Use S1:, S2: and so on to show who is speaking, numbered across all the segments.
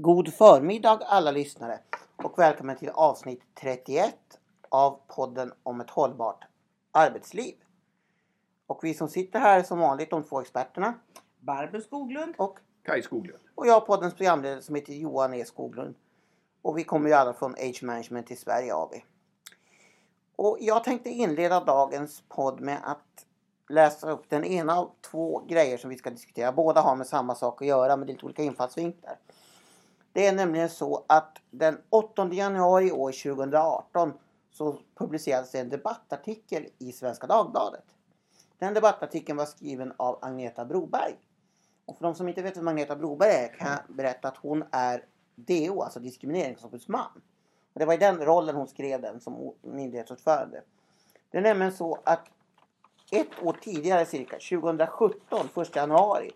S1: God förmiddag alla lyssnare och välkommen till avsnitt 31 av podden om ett hållbart arbetsliv. Och vi som sitter här är som vanligt de två experterna
S2: Barbro Skoglund.
S1: och,
S3: Kaj Skoglund.
S1: och jag poddens programledare som heter Johan E Skoglund. Och vi kommer ju alla från Age Management i Sverige AB. Och jag tänkte inleda dagens podd med att läsa upp den ena av två grejer som vi ska diskutera. Båda har med samma sak att göra men det är lite olika infallsvinklar. Det är nämligen så att den 8 januari år 2018 så publicerades en debattartikel i Svenska Dagbladet. Den debattartikeln var skriven av Agneta Broberg. Och för de som inte vet vem Agneta Broberg är kan jag berätta att hon är DO, alltså diskrimineringsombudsman. Och det var i den rollen hon skrev den som myndighetsordförande. Det är nämligen så att ett år tidigare cirka, 2017, 1 januari,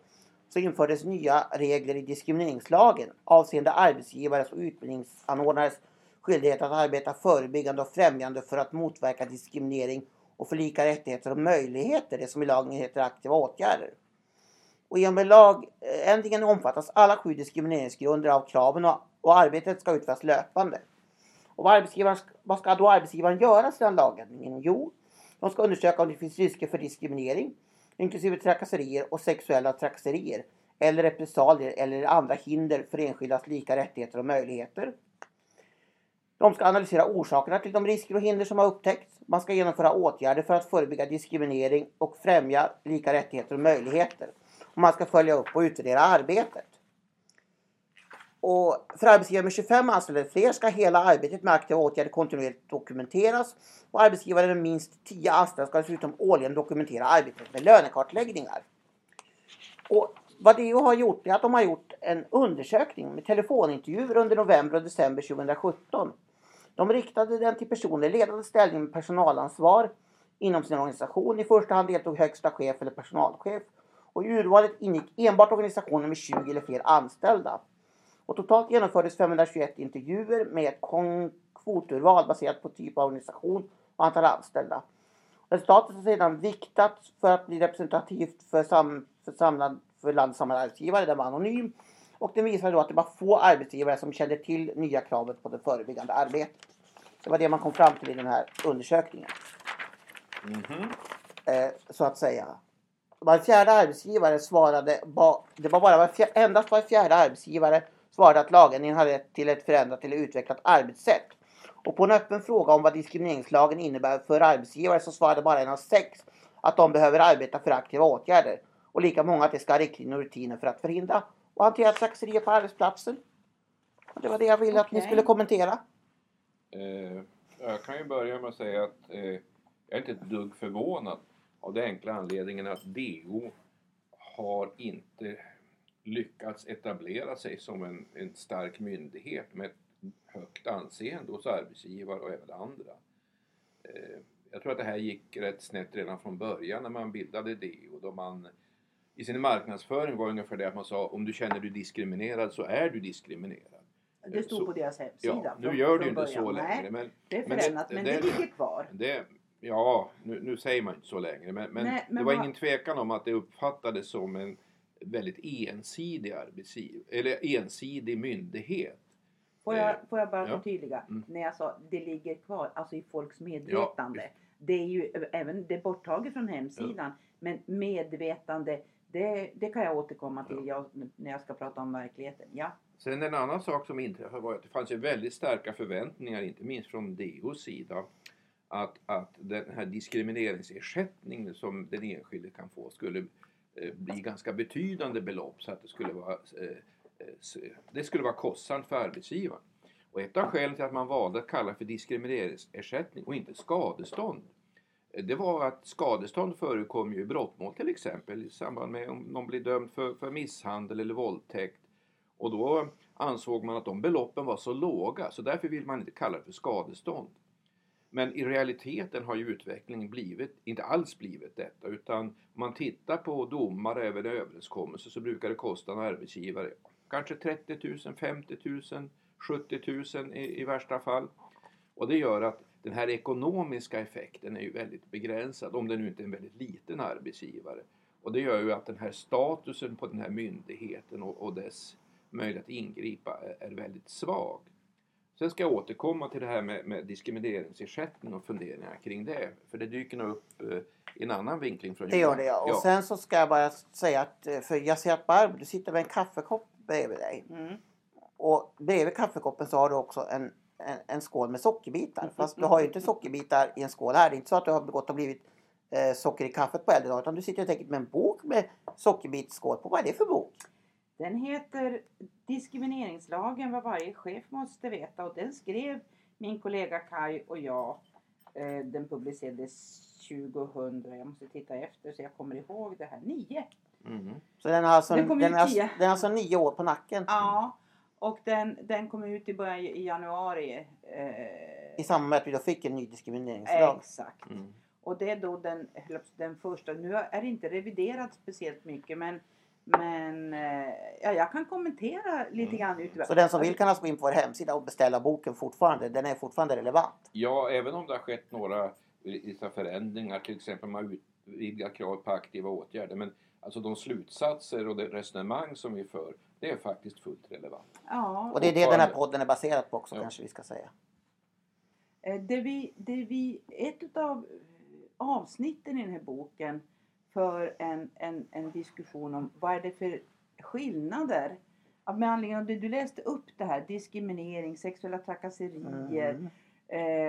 S1: så infördes nya regler i diskrimineringslagen avseende arbetsgivares och utbildningsanordnares skyldighet att arbeta förebyggande och främjande för att motverka diskriminering och för lika rättigheter och möjligheter, det som i lagen heter aktiva åtgärder. Och i och med lagändringen omfattas alla sju diskrimineringsgrunder av kraven och, och arbetet ska utföras löpande. Och vad, arbetsgivaren, vad ska då arbetsgivaren göra sedan lagändringen? Jo, de ska undersöka om det finns risker för diskriminering, inklusive trakasserier och sexuella trakasserier, eller repressalier eller andra hinder för enskildas lika rättigheter och möjligheter. De ska analysera orsakerna till de risker och hinder som har upptäckts. Man ska genomföra åtgärder för att förebygga diskriminering och främja lika rättigheter och möjligheter. Och man ska följa upp och utvärdera arbetet. Och för arbetsgivare med 25 anställda eller fler ska hela arbetet med aktiva åtgärder kontinuerligt dokumenteras. Och arbetsgivare med minst 10 anställda ska dessutom årligen dokumentera arbetet med lönekartläggningar. Och vad DO har gjort är att de har gjort en undersökning med telefonintervjuer under november och december 2017. De riktade den till personer i ledande ställning med personalansvar inom sin organisation. I första hand deltog högsta chef eller personalchef. Och i urvalet ingick enbart organisationer med 20 eller fler anställda. Och totalt genomfördes 521 intervjuer med ett kvoturval baserat på typ av organisation och antal anställda. Resultatet har sedan viktats för att bli representativt för, sam, för, samlad, för landets samlade arbetsgivare. Den var anonym. Och den visade då att det var få arbetsgivare som kände till nya kravet på det förebyggande arbetet. Det var det man kom fram till i den här undersökningen.
S3: Mhm.
S1: Eh, så att säga. Var fjärde arbetsgivare svarade, ba, det var bara var fjär, endast var fjärde arbetsgivare svarade att lagändringen hade lett till ett förändrat eller utvecklat arbetssätt. Och på en öppen fråga om vad diskrimineringslagen innebär för arbetsgivare så svarade bara en av sex att de behöver arbeta för aktiva åtgärder. Och lika många att det ska ha riktlinjer och rutiner för att förhindra och hantera trakasserier på arbetsplatsen. Och det var det jag ville att ni skulle kommentera.
S3: Eh, jag kan ju börja med att säga att eh, jag är inte ett dugg förvånad av den enkla anledningen att DO har inte lyckats etablera sig som en, en stark myndighet med ett högt anseende hos arbetsgivare och även andra. Eh, jag tror att det här gick rätt snett redan från början när man bildade DO då man i sin marknadsföring var ungefär det att man sa om du känner dig diskriminerad så är du diskriminerad.
S2: Det stod
S3: Så-
S2: på deras hemsida.
S3: Ja, nu
S2: från-
S3: gör det ju inte så längre men
S2: det är
S3: men det-
S2: förändrat, men det,
S3: det-
S2: ligger kvar.
S3: det, ja, nu, nu säger man inte så längre men, men,
S2: Nej, men
S3: det var
S2: vad-
S3: ingen tvekan om att det uppfattades som en väldigt ensidig arbetsgivare, eller ensidig myndighet.
S2: Får jag, får jag bara
S3: Ja.
S2: förtydliga?
S3: Mm.
S2: När jag sa det ligger kvar, alltså i folks medvetande. det är ju även det är borttaget från hemsidan. Men medvetande, det, det kan jag återkomma till jag, när jag ska prata om verkligheten. Ja.
S3: Sen en annan sak som inträffade var att det fanns ju väldigt starka förväntningar, inte minst från DOs sida, att, att den här diskrimineringsersättningen som den enskilde kan få skulle eh, Eh, bli ganska betydande belopp så att det skulle vara, eh, eh, det skulle vara kostsamt för arbetsgivaren. Och ett av skälen till att man valde att kalla det för diskrimineringsersättning och inte skadestånd det var att skadestånd förekommer ju i brottmål till exempel i samband med om någon blir dömd för, för misshandel eller våldtäkt. Och då ansåg man att de beloppen var så låga så därför vill man inte kalla det för skadestånd. Men i realiteten har ju utvecklingen blivit, inte alls blivit detta utan om man tittar på domar och överenskommelser så brukar det kosta en arbetsgivare kanske 30 000, 50 000, 70 000 i, i värsta fall. Och det gör att den här ekonomiska effekten är ju väldigt begränsad om det nu inte är en väldigt liten arbetsgivare. Och det gör ju att den här statusen på den här myndigheten och, och dess möjlighet att ingripa är, är väldigt svag. Sen ska jag återkomma till det här med, med diskrimineringsersättning och funderingar kring det. För det dyker nog upp eh, i en annan vinkling från
S1: Det gör det ja. Och sen så ska jag bara säga att, eh, för jag ser att Barbro, du sitter med en kaffekopp bredvid dig.
S2: Mm.
S1: Och bredvid kaffekoppen så har du också en, en, en skål med sockerbitar. Fast du har ju inte sockerbitar i en skål här. Det är inte så att du har gått och blivit eh, socker i kaffet på äldre dagar. Utan du sitter helt enkelt med en bok med sockerbitsskål på. Vad är det för bok?
S2: Den heter Diskrimineringslagen vad varje chef måste veta och den skrev min kollega Kai och jag. Eh, Den publicerades 2000, jag måste titta efter så jag kommer ihåg det här, 9.
S3: Mhm.
S1: Så den, har alltså,
S2: Den
S1: den, har, den har alltså nio år på nacken.
S2: Ja, och den, den kom ut i början i januari. Eh,
S1: I samband med att vi då fick en ny diskrimineringslag.
S2: Exakt.
S3: Mm.
S2: Och det är då den, den första. Nu är det inte reviderat speciellt mycket men men eh, ja, jag kan kommentera lite grann utifrån.
S1: Så den som vill kan alltså gå in på vår hemsida och beställa boken fortfarande. Den är fortfarande relevant.
S3: Ja, även om det har skett några vissa förändringar, till exempel man utvidgar kravet på aktiva åtgärder. Men alltså de slutsatser och det resonemang som vi för, det är faktiskt fullt relevant.
S2: Ja,
S1: Och det är det den här podden är baserad på också
S3: Ja.
S1: kanske vi ska säga.
S2: Eh, Det vi, det vi, ett av avsnitten i den här boken för en, en, en diskussion om vad är det för skillnader med anledning av det du läste upp det här, diskriminering, sexuella trakasserier
S1: Mm.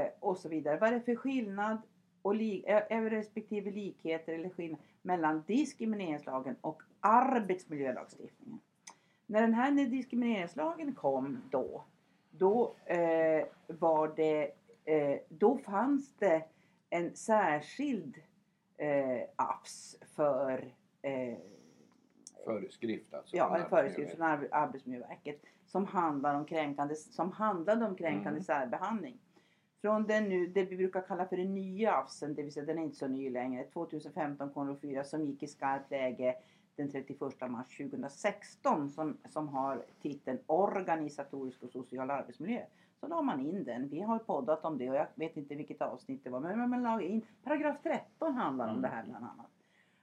S2: eh, och så vidare. Vad är det för skillnad och li, eh, respektive likheter eller skillnad mellan diskrimineringslagen och arbetsmiljölagstiftningen? När den här när diskrimineringslagen kom då, då eh, var det, eh, då fanns det en särskild eh, AFS för eh,
S3: Föreskrift alltså.
S2: Ja, en föreskrift från
S3: Arbetsmiljöverket.
S2: Arbe- Arbetsmiljöverket som, handlar om kränkande, som handlade om kränkande
S3: Mm.
S2: särbehandling. Från den nu, det vi brukar kalla för den nya AFSen, det vill säga den är inte så ny längre, 2015 som gick i skarpt läge den 31 mars 2016 som, som har titeln Organisatorisk och social arbetsmiljö. Så la man in den. Vi har poddat om det och jag vet inte vilket avsnitt det var men man la in paragraf 13 handlar om
S3: Mm.
S2: det här bland annat.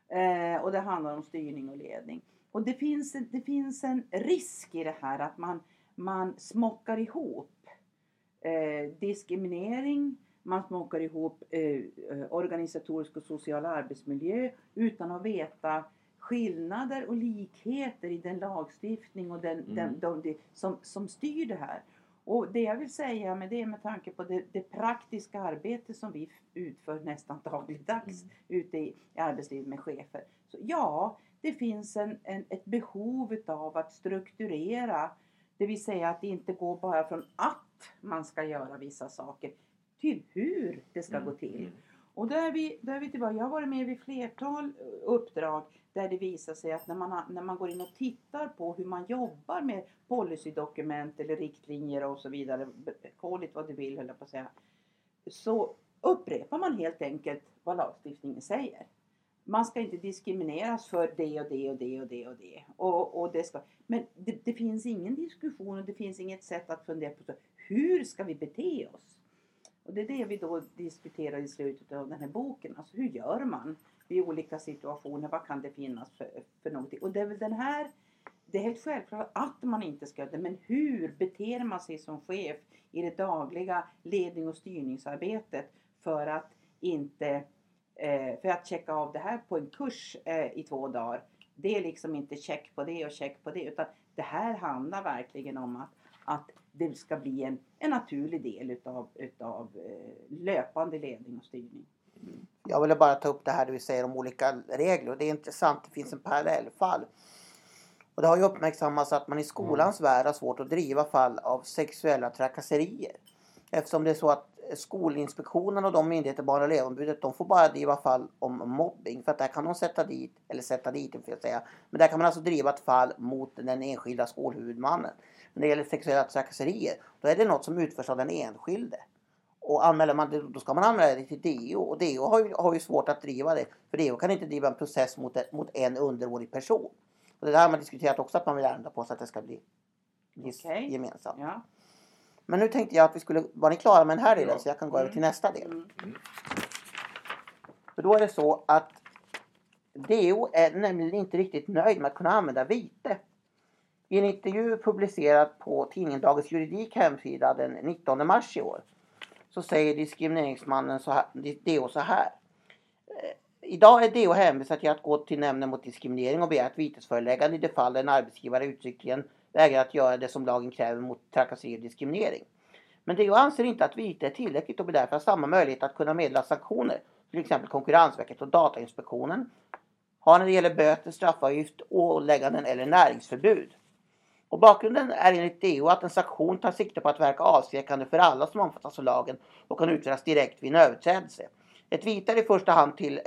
S2: Eh, och det handlar om styrning och ledning. Och det finns, det finns en risk i det här att man, man smockar ihop eh, diskriminering, man smockar ihop eh, organisatorisk och social arbetsmiljö utan att veta skillnader och likheter i den lagstiftning och den,
S3: Mm.
S2: den, de, de, som, som styr det här. Och det jag vill säga med det med tanke på det, det praktiska arbete som vi utför nästan dagligdags
S3: Mm.
S2: ute i, i arbetslivet med chefer. Så ja, det finns en, en, ett behov av att strukturera, det vill säga att det inte går bara från att man ska göra vissa saker till hur det ska gå till. Och där är vi, där är vi tillbaka. Jag har varit med vid flertal uppdrag där det visar sig att när man, har- när man går in och tittar på hur man jobbar med policydokument eller riktlinjer och så vidare, call it vad du vill höll jag på att säga, så upprepar man helt enkelt vad lagstiftningen säger. Man ska inte diskrimineras för det och det och det och det och det. Och, och det ska, men det, det finns ingen diskussion och det finns inget sätt att fundera på hur ska vi bete oss? Och det är det vi då diskuterar i slutet av den här boken. Alltså hur gör man i olika situationer? Vad kan det finnas för, för någonting? Och det är väl den här, det är helt självklart att man inte ska det, men hur beter man sig som chef i det dagliga ledning och styrningsarbetet för att inte, eh, för att checka av det här på en kurs eh, i två dagar. Det är liksom inte check på det och check på det, utan det här handlar verkligen om att, att det ska bli en, en naturlig del utav, utav eh, löpande ledning och styrning.
S1: Jag ville bara ta upp det här du säger om olika regler det är intressant. Det finns en parallellfall. Och det har ju uppmärksammats att man i skolans värld har svårt att driva fall av sexuella trakasserier. Eftersom det är så att Skolinspektionen och de myndigheter, Barn och elevombudet, de får bara driva fall om mobbing. För att där kan de sätta dit, eller sätta dit, får jag säga. Men där kan man alltså driva ett fall mot den enskilda skolhuvudmannen. När det gäller sexuella trakasserier, då är det något som utförs av den enskilde. Och anmäler man det, då ska man anmäla det till DO. Och DO har ju, har ju svårt att driva det. För DO kan inte driva en process mot, mot en underårig person. Och det där har man diskuterat också att man vill ändra på så att det ska bli, bli
S2: Okej.
S1: gemensamt.
S2: Ja.
S1: Men nu tänkte jag att vi skulle, var ni klara med den här delen
S3: Ja.
S1: så jag kan gå över till nästa del.
S2: Mm.
S1: För då är det så att DO är nämligen inte riktigt nöjd med att kunna använda vite. I en intervju publicerad på tidningen Dagens Juridik hemsida den 19 mars i år så säger diskrimineringsmannen så här, DO så här. Eh, idag är DO hänvisad till att gå till nämnden mot diskriminering och begära ett vitesföreläggande i de fall en arbetsgivare uttryckligen vägrar att göra det som lagen kräver mot trakasserier och diskriminering. Men DO anser inte att vite är tillräckligt och bör därför ha samma möjlighet att kunna meddela sanktioner, till exempel Konkurrensverket och Datainspektionen har när det gäller böter, straffavgift, ålägganden eller näringsförbud. Och bakgrunden är enligt DO att en sanktion tar sikte på att verka avskräckande för alla som omfattas av lagen och kan utföras direkt vid en överträdelse. Ett vite är i första hand till eh,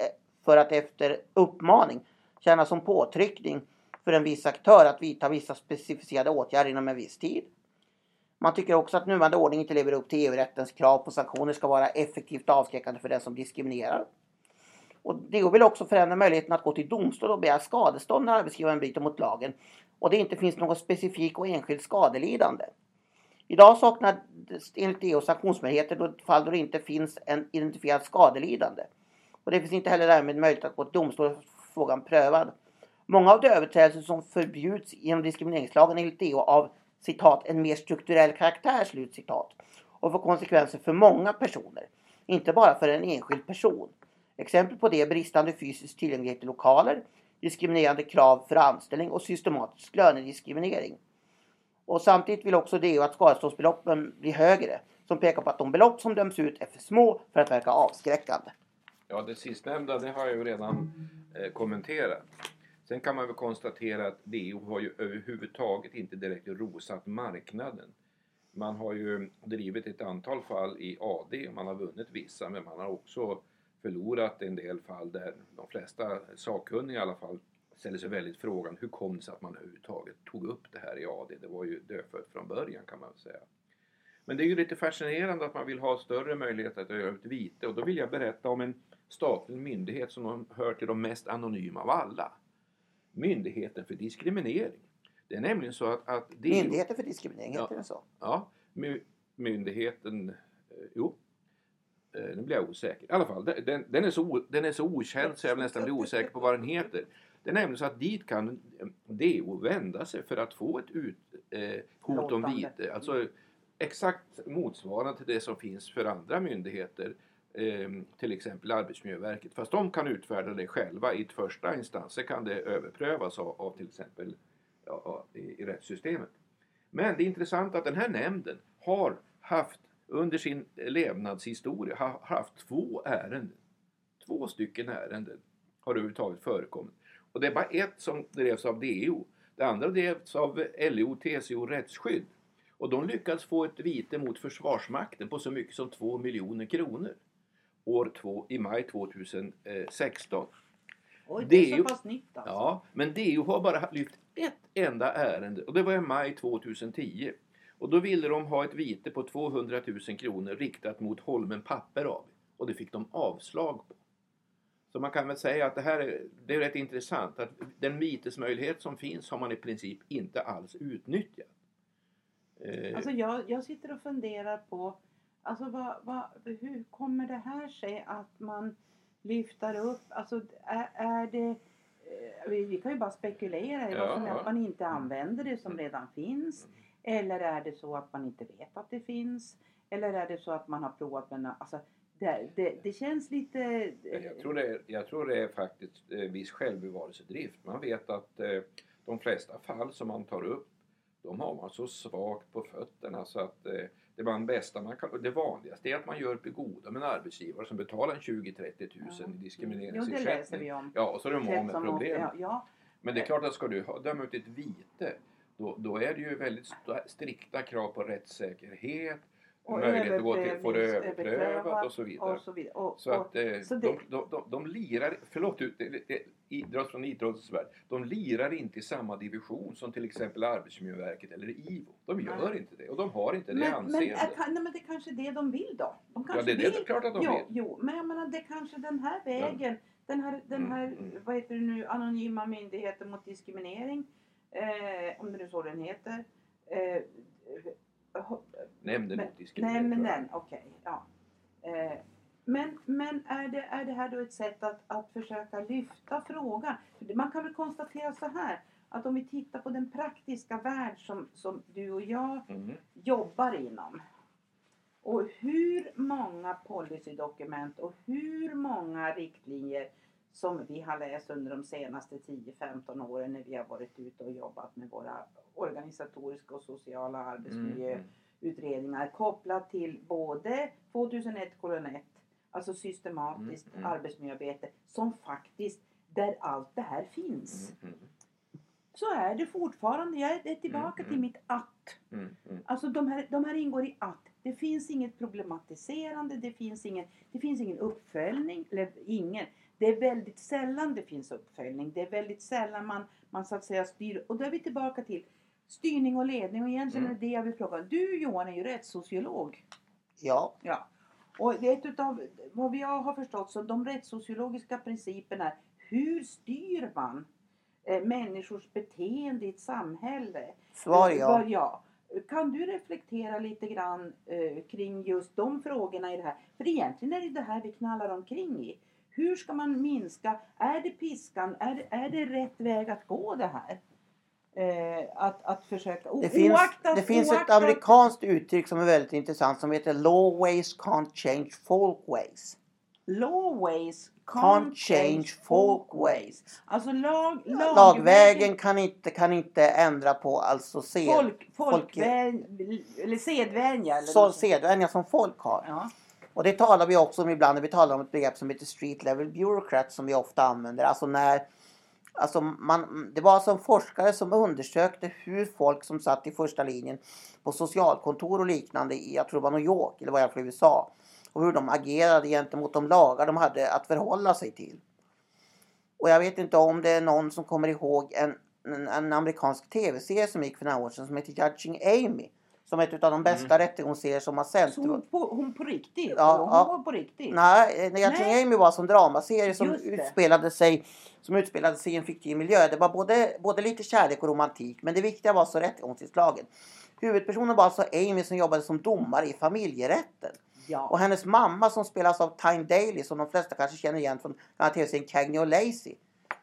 S1: för att efter uppmaning tjäna som påtryckning för en viss aktör att vidta vissa specificerade åtgärder inom en viss tid. Man tycker också att nuvarande ordning inte lever upp till EU-rättens krav på sanktioner ska vara effektivt avskräckande för den som diskriminerar. Och DO vill också förändra möjligheten att gå till domstol och begära skadestånd när arbetsgivaren bryter mot lagen och det inte finns något specifikt och enskilt skadelidande. Idag saknas enligt DO sanktionsmöjligheter då fall då det inte finns en identifierad skadelidande. Och det finns inte heller därmed möjlighet att gå till domstol och få frågan prövad. Många av de överträdelser som förbjuds genom diskrimineringslagen enligt DO av citat en mer strukturell karaktär slut citat och får konsekvenser för många personer. Inte bara för en enskild person. Exempel på det är bristande fysisk tillgänglighet i lokaler, diskriminerande krav för anställning och systematisk lönediskriminering. Och samtidigt vill också DO att skadeståndsbeloppen blir högre som pekar på att de belopp som döms ut är för små för att verka avskräckande.
S3: Ja, det sistnämnda det har jag ju redan eh, kommenterat. Sen kan man väl konstatera att DO har ju överhuvudtaget inte direkt rosat marknaden. Man har ju drivit ett antal fall i AD och man har vunnit vissa men man har också förlorat en del fall där de flesta sakkunniga i alla fall ställer sig väldigt frågan hur kom det sig att man överhuvudtaget tog upp det här i AD? Det var ju dödfött från början kan man säga. Men det är ju lite fascinerande att man vill ha större möjlighet att göra ett vite och då vill jag berätta om en statlig myndighet som hör till de mest anonyma av alla. Myndigheten för diskriminering. Det är nämligen så att... att
S1: det Myndigheten för diskriminering, heter ja, den så?
S3: Ja, my, myndigheten... Eh, jo, nu blir jag osäker. I alla fall, den, den, är, så, den är så okänd så jag nästan blir osäker på vad den heter. Det är nämligen så att dit kan eh, DO vända sig för att få ett ut, eh, hot om vite. Alltså exakt motsvarande till det som finns för andra myndigheter. Eh, till exempel Arbetsmiljöverket. Fast de kan utfärda det själva i ett första instans. Kan det överprövas av, av till exempel ja, i, i rättssystemet. Men det är intressant att den här nämnden har haft under sin levnadshistoria har haft två ärenden. Två stycken ärenden har överhuvudtaget förekommit. Och det är bara ett som drevs av DO. Det andra drevs av LO, TCO Rättsskydd. Och de lyckades få ett vite mot Försvarsmakten på så mycket som 2 miljoner kronor. År två, i maj 2016.
S2: Oj, det är DO, så pass nytt alltså.
S3: Ja, men DO har bara lyft ett enda ärende och det var i maj 2010. Och då ville de ha ett vite på 200 000 kronor riktat mot Holmen Papper AB. Och det fick de avslag på. Så man kan väl säga att det här är, det är rätt intressant att den vitesmöjlighet som finns har man i princip inte alls utnyttjat.
S2: Eh. Alltså jag, jag sitter och funderar på alltså vad, vad, hur kommer det här sig att man lyfter upp, alltså är, är det eh, vi, vi, kan ju bara spekulera i ja, vad som är att man inte använder det som redan finns. Eller är det så att man inte vet att det finns? Eller är det så att man har provat med alltså, det, det, det, känns lite...
S3: Jag tror det, är, jag tror det är faktiskt eh, viss självbevarelsedrift. Man vet att eh, de flesta fall som man tar upp de har man så svagt på fötterna så att eh, det var den bästa man kan, det vanligaste är att man gör upp goda med en arbetsgivare som betalar 20-30 tusen ja. i diskrimineringsersättning.
S2: Jo, det läser vi om.
S3: Ja, och så är de av med problemet. Ja, ja. Men det är klart att ska du döma ut ett vite då, då är det ju väldigt strikta krav på rättssäkerhet och möjlighet att gå till, få det överprövat och så vidare. Och så, vidare. Och, så att eh, så det... de, de, de, lirar, förlåt, idrott från idrottens värld, de lirar inte i samma division som till exempel Arbetsmiljöverket eller IVO. De gör nej. inte det och de har inte det men, anseendet.
S2: Men, nej, men det är kanske det de vill då? De
S3: ja, det är, det, vill, klart att de
S2: jo,
S3: vill.
S2: Jo, men jag menar det är kanske den här vägen, ja. den här, den här mm, mm. vad heter det nu, anonyma myndigheten mot diskriminering, eh, om det nu så den heter, eh,
S3: Nämnden mot diskriminering.
S2: Nämnden, okej. Okay, ja. Eh, men, men är, det, är det här då ett sätt att, att försöka lyfta frågan? Man kan väl konstatera så här att om vi tittar på den praktiska värld som, som du och jag
S3: Mm.
S2: jobbar inom. Och hur många policydokument och hur många riktlinjer som vi har läst under de senaste 10-15 åren när vi har varit ute och jobbat med våra organisatoriska och sociala
S3: Mm.
S2: arbetsmiljöutredningar kopplat till både 2001 1 alltså systematiskt
S3: Mm, mm.
S2: arbetsmiljöarbete som faktiskt där allt det här finns.
S3: Mm. Mm.
S2: Så är det fortfarande. Jag är tillbaka
S3: Mm,
S2: till
S3: mm.
S2: mitt att.
S3: Mm. Mm.
S2: Alltså de här, de här ingår i att. Det finns inget problematiserande, det finns ingen, det finns ingen uppföljning. Eller ingen. Det är väldigt sällan det finns uppföljning. Det är väldigt sällan man, man så att säga styr. Och då är vi tillbaka till styrning och ledning. Och egentligen
S3: Mm.
S2: är det jag vill fråga. Du Johan är ju rättssociolog.
S1: Ja,
S2: Ja. Och det utav, vad vi har förstått så de rättssociologiska principerna hur styr man eh, människors beteende i ett samhälle?
S1: svar
S2: Vad-
S1: ja.
S2: ja. Kan du reflektera lite grann eh, kring just de frågorna i det här? För egentligen är det det här vi knallar omkring i. Hur ska man minska? Är det piskan? Är, är det rätt väg att gå det här? Eh, att, att försöka... o-
S1: Det finns,
S2: oaktat-
S1: det finns ett amerikanskt uttryck som är väldigt intressant som heter Lawways can't change folkways.
S2: Lawways
S1: Can't change folkways.
S2: Alltså lag, lagvägen,
S1: Lagvägen kan inte, kan inte ändra på alltså sed,
S2: folk,
S1: folk-
S2: folkvän, eller sedvänja. Eller
S1: så sedvänja som folk har.
S2: Ja.
S1: Och det talar vi också om ibland när vi talar om ett begrepp som heter street level bureaucrat som vi ofta använder. Alltså när Alltså man, det var alltså en forskare som undersökte hur folk som satt i första linjen på socialkontor och liknande i, jag tror det var New York eller vad alla fall USA. Och hur de agerade gentemot de lagar de hade att förhålla sig till. Och jag vet inte om det är någon som kommer ihåg en, en, en amerikansk tv-serie som gick för några år sedan som heter Judging Amy. Som är ett av de bästa rättegångsserier som har sänts.
S2: Hon på, hon på riktigt?
S1: Ja,
S2: hon
S1: ja.
S2: var på riktigt?
S1: Nej, eh,
S2: Nej.
S1: Amy var som dramaserie som utspelade, sig, som utspelade sig i en fiktiv miljö. Det var både, både lite kärlek och romantik men det viktiga var så rättegångsinslagen. Huvudpersonen var alltså Amy som jobbade som domare i familjerätten.
S2: Ja.
S1: Och hennes mamma som spelas av Tyne Daly som de flesta kanske känner igen från tv-serien Cagney och Lacey.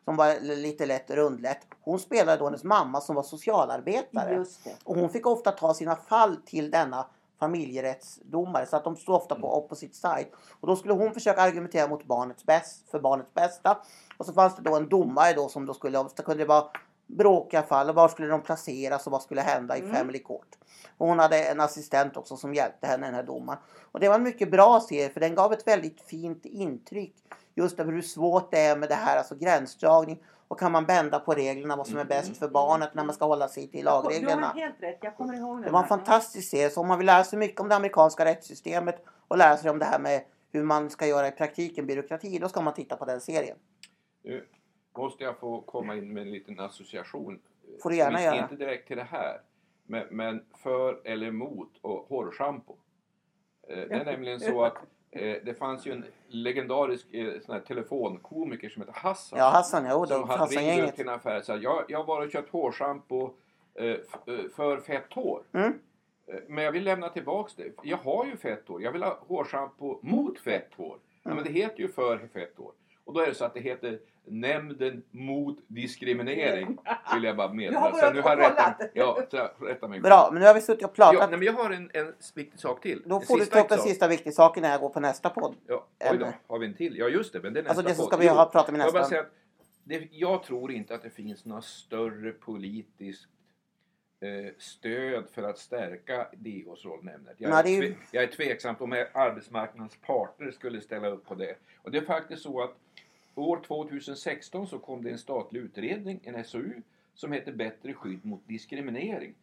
S1: Som var lite lätt rundlätt. Hon spelade då hennes mamma som var socialarbetare.
S2: Det.
S1: Och hon fick ofta ta sina fall till denna familjerättsdomare så att de stod ofta på opposite side. Och då skulle hon försöka argumentera mot barnets bäst, för barnets bästa. Och så fanns det då en domare då som då skulle, det kunde vara bråkiga fall och var skulle de placeras och vad skulle hända i
S2: Mm.
S1: family court. Och hon hade en assistent också som hjälpte henne, den här domaren. Och det var en mycket bra serie för den gav ett väldigt fint intryck just över hur svårt det är med det här, alltså gränsdragning. Och kan man bända på reglerna vad som är bäst för barnet när man ska hålla sig till
S2: Du har
S1: lagreglerna.
S2: helt rätt. Jag kommer ihåg
S1: Det var en fantastisk serie. Så om man vill lära sig mycket om det amerikanska rättssystemet och lära sig om det här med hur man ska göra i praktiken, byråkrati, då ska man titta på den serien.
S3: Nu måste jag få komma in med en liten association.
S1: Får du gärna göra.
S3: Inte direkt till det här. Men, men för eller emot och hårschampo. Eh, Det är nämligen så att det fanns ju en legendarisk eh, sån här telefonkomiker som heter Hassan.
S1: Ja, Hassan, jo,
S3: som
S1: då,
S3: hade ringt till en affär och sa jag, jag har bara köpt hårschampo eh, eh, för fett hår.
S1: Mm.
S3: Eh, Men jag vill lämna tillbaks det. Jag har ju fett hår. Jag vill ha hårschampo mot fett hår. Ja, men det heter ju för fett hår. Och då är det så att det heter Nämnden mot diskriminering. Vill jag bara
S2: Jag
S3: meddela. Så nu har jag
S2: börjat
S3: rättat, ja, så jag rättar mig.
S1: Bra, men nu har vi suttit och
S3: Ja,
S1: pratat.
S3: nej, men jag har en, en viktig sak till.
S1: Då får du ta upp den sista viktiga saken när jag går på nästa podd.
S3: Ja, oj då, har vi en till? Ja just det, men det är nästa
S1: Alltså det som
S3: podd.
S1: ska vi
S3: Jo,
S1: ha pratat med
S3: Jag, bara
S1: nästa.
S3: säga att det, jag tror inte att det finns några större politiskt eh, stöd för att stärka DOs roll nämnet. Jag, är tve, jag är tveksam om arbetsmarknadens parter skulle ställa upp på det. Och det är faktiskt så att år 2016 så kom det en statlig utredning, en SOU, som heter Bättre skydd mot diskriminering.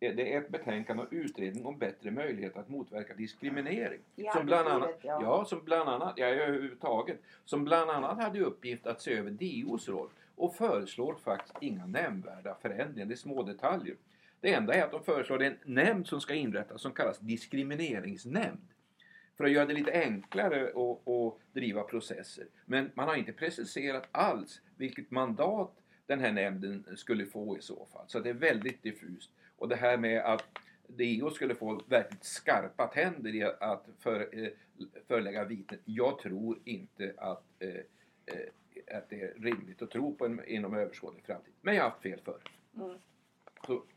S3: Eh, Det är ett betänkande och utredning om bättre möjlighet att motverka diskriminering.
S2: I
S3: som bland annat, ja.
S2: ja.
S3: som bland annat, ja överhuvudtaget, som bland annat hade uppgift att se över DOs roll och föreslår faktiskt inga nämnvärda förändringar, det är små detaljer. Det enda är att de föreslår en nämnd som ska inrättas som kallas diskrimineringsnämnd. För att göra det lite enklare att att driva processer. Men man har inte preciserat alls vilket mandat den här nämnden skulle få i så fall. Så det är väldigt diffust. Och det här med att DO skulle få verkligt skarpa tänder i att för, eh, förelägga viten. Jag tror inte att eh, eh, att det är rimligt att tro på en, inom överskådlig framtid. Men jag har haft fel förr.
S2: Mm.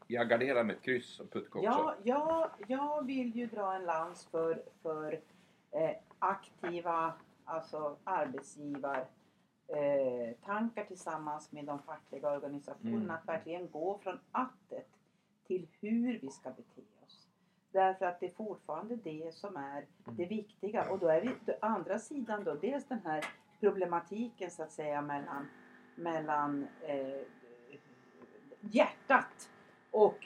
S3: Jag garderar med ett kryss som Puttko också.
S2: Ja, ja, jag vill ju dra en lans för, för eh, aktiva alltså arbetsgivar eh, tankar tillsammans med de fackliga organisationerna.
S3: Mm.
S2: Att verkligen gå från attet till hur vi ska bete oss. Därför att det är fortfarande det som är det viktiga. Och då är vi, å andra sidan då, dels den här problematiken så att säga mellan, mellan eh, hjärtat och,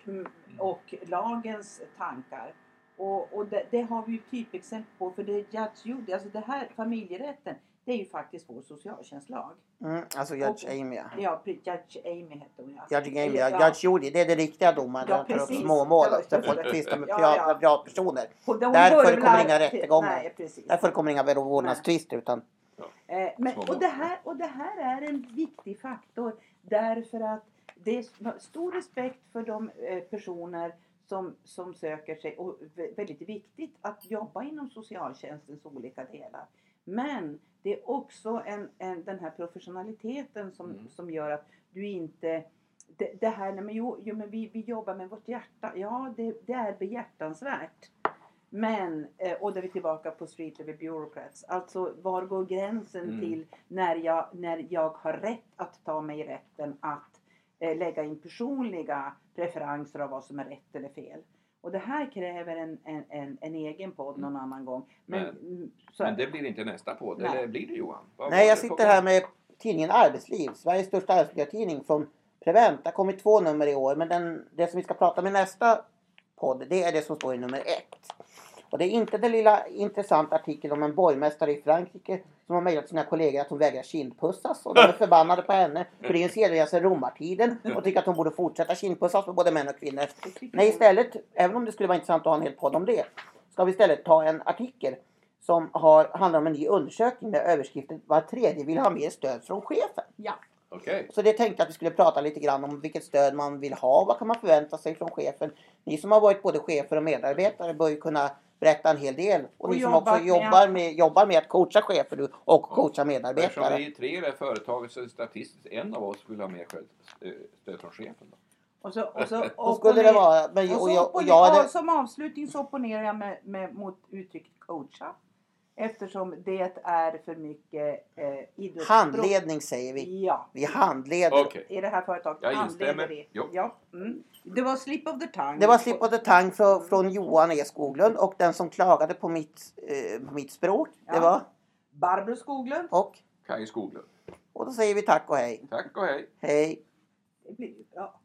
S2: och lagens tankar. Och, och det, det har vi ju typexempel på för det Judge alltså det här familjerätten, det är ju faktiskt vår socialtjänstlag.
S1: Mm, alltså Judge
S2: Och-
S1: Amy ja.
S2: Ja, Judge Amy hette hon ja.
S1: Judge Amy,
S2: Ja,
S1: ja. Judge Judy, det är det riktiga domaren.
S2: Ja,
S1: de tar upp småmål
S2: Ja,
S1: där folk tvistar med
S2: ja,
S1: privat-
S2: ja.
S1: privatpersoner.
S2: Och de
S1: Där förekommer inga rättegångar.
S2: Nej, precis.
S1: Där förekommer inga vårdnadstvister utan
S2: Eh, men,
S3: Små
S2: och, det här, och det här är en viktig faktor därför att det är stor respekt för de eh, personer som, som söker sig och vä- väldigt viktigt att jobba inom socialtjänstens olika delar. Men det är också en, en, den här professionaliteten som,
S3: Mm.
S2: som gör att du inte det, det här, nej men jo, jo men vi, vi jobbar med vårt hjärta. Ja, det, det är behjärtansvärt. Men, eh, och då är vi tillbaka på Street Level Bureaucrats. Alltså var går gränsen
S3: Mm.
S2: till när jag, när jag har rätt att ta mig rätten att lägga in personliga preferenser av vad som är rätt eller fel. Och det här kräver en, en, en, en egen podd någon annan gång. Men,
S3: Men-
S2: mm, så,
S3: Men det blir inte nästa podd,
S2: Nej.
S3: eller blir det Johan? Vad
S1: Nej, jag sitter här med tidningen Arbetsliv, Sveriges största arbetsmiljötidning från Prevent. Det har kommit två nummer i år, men den, det som vi ska prata i nästa podd, det är det som står i nummer ett. Och det är inte den lilla intressanta artikeln om en borgmästare i Frankrike som har mejlat sina kollegor att hon vägrar kindpussas och de är förbannade på henne för det är en sedvänja sedan romartiden och tycker att hon borde fortsätta kindpussas för både män och kvinnor. Nej, istället, även om det skulle vara intressant att ha en hel podd om det, ska vi istället ta en artikel som har, handlar om en ny undersökning med överskriften Var tredje vill ha mer stöd från chefen.
S2: Ja.
S3: Okej.
S1: Så det tänkte jag att vi skulle prata lite grann om vilket stöd man vill ha, vad kan man förvänta sig från chefen. Ni som har varit både chefer och medarbetare bör ju kunna berätta en hel del. Och,
S2: Och
S1: ni som också
S2: med-
S1: jobbar med, jobbar med att coacha chefer nu och coacha
S3: Eftersom
S1: medarbetare.
S3: vi är tre i det här företaget så är det statistiskt en av oss vill ha mer eh, stöd från chefen. Då.
S2: Och så, och så,
S1: Och skulle det vara, men,
S2: Och,
S1: och, jag, och jag
S2: ja,
S1: hade,
S2: som avslutning så opponerar jag med, med, mot uttrycket coacha. Eftersom det är för mycket eh, idrottsspråk.
S1: handledning säger vi.
S2: Ja.
S1: Vi handleder.
S3: Okej.
S2: I det här företaget
S3: Jag
S2: handleder
S3: instämmer.
S2: vi.
S3: Jo.
S2: Ja. Mm. Det var slip of the tongue.
S1: Det var Slip of the Tongue från, från Johan E Skoglund och den som klagade på mitt, eh, på mitt språk. Det
S2: Ja.
S1: var
S2: Barbro Skoglund.
S1: och,
S3: Kaj Skoglund.
S1: och då säger vi tack och hej.
S3: Tack och hej.
S1: Hej.
S2: Det blir ju bra.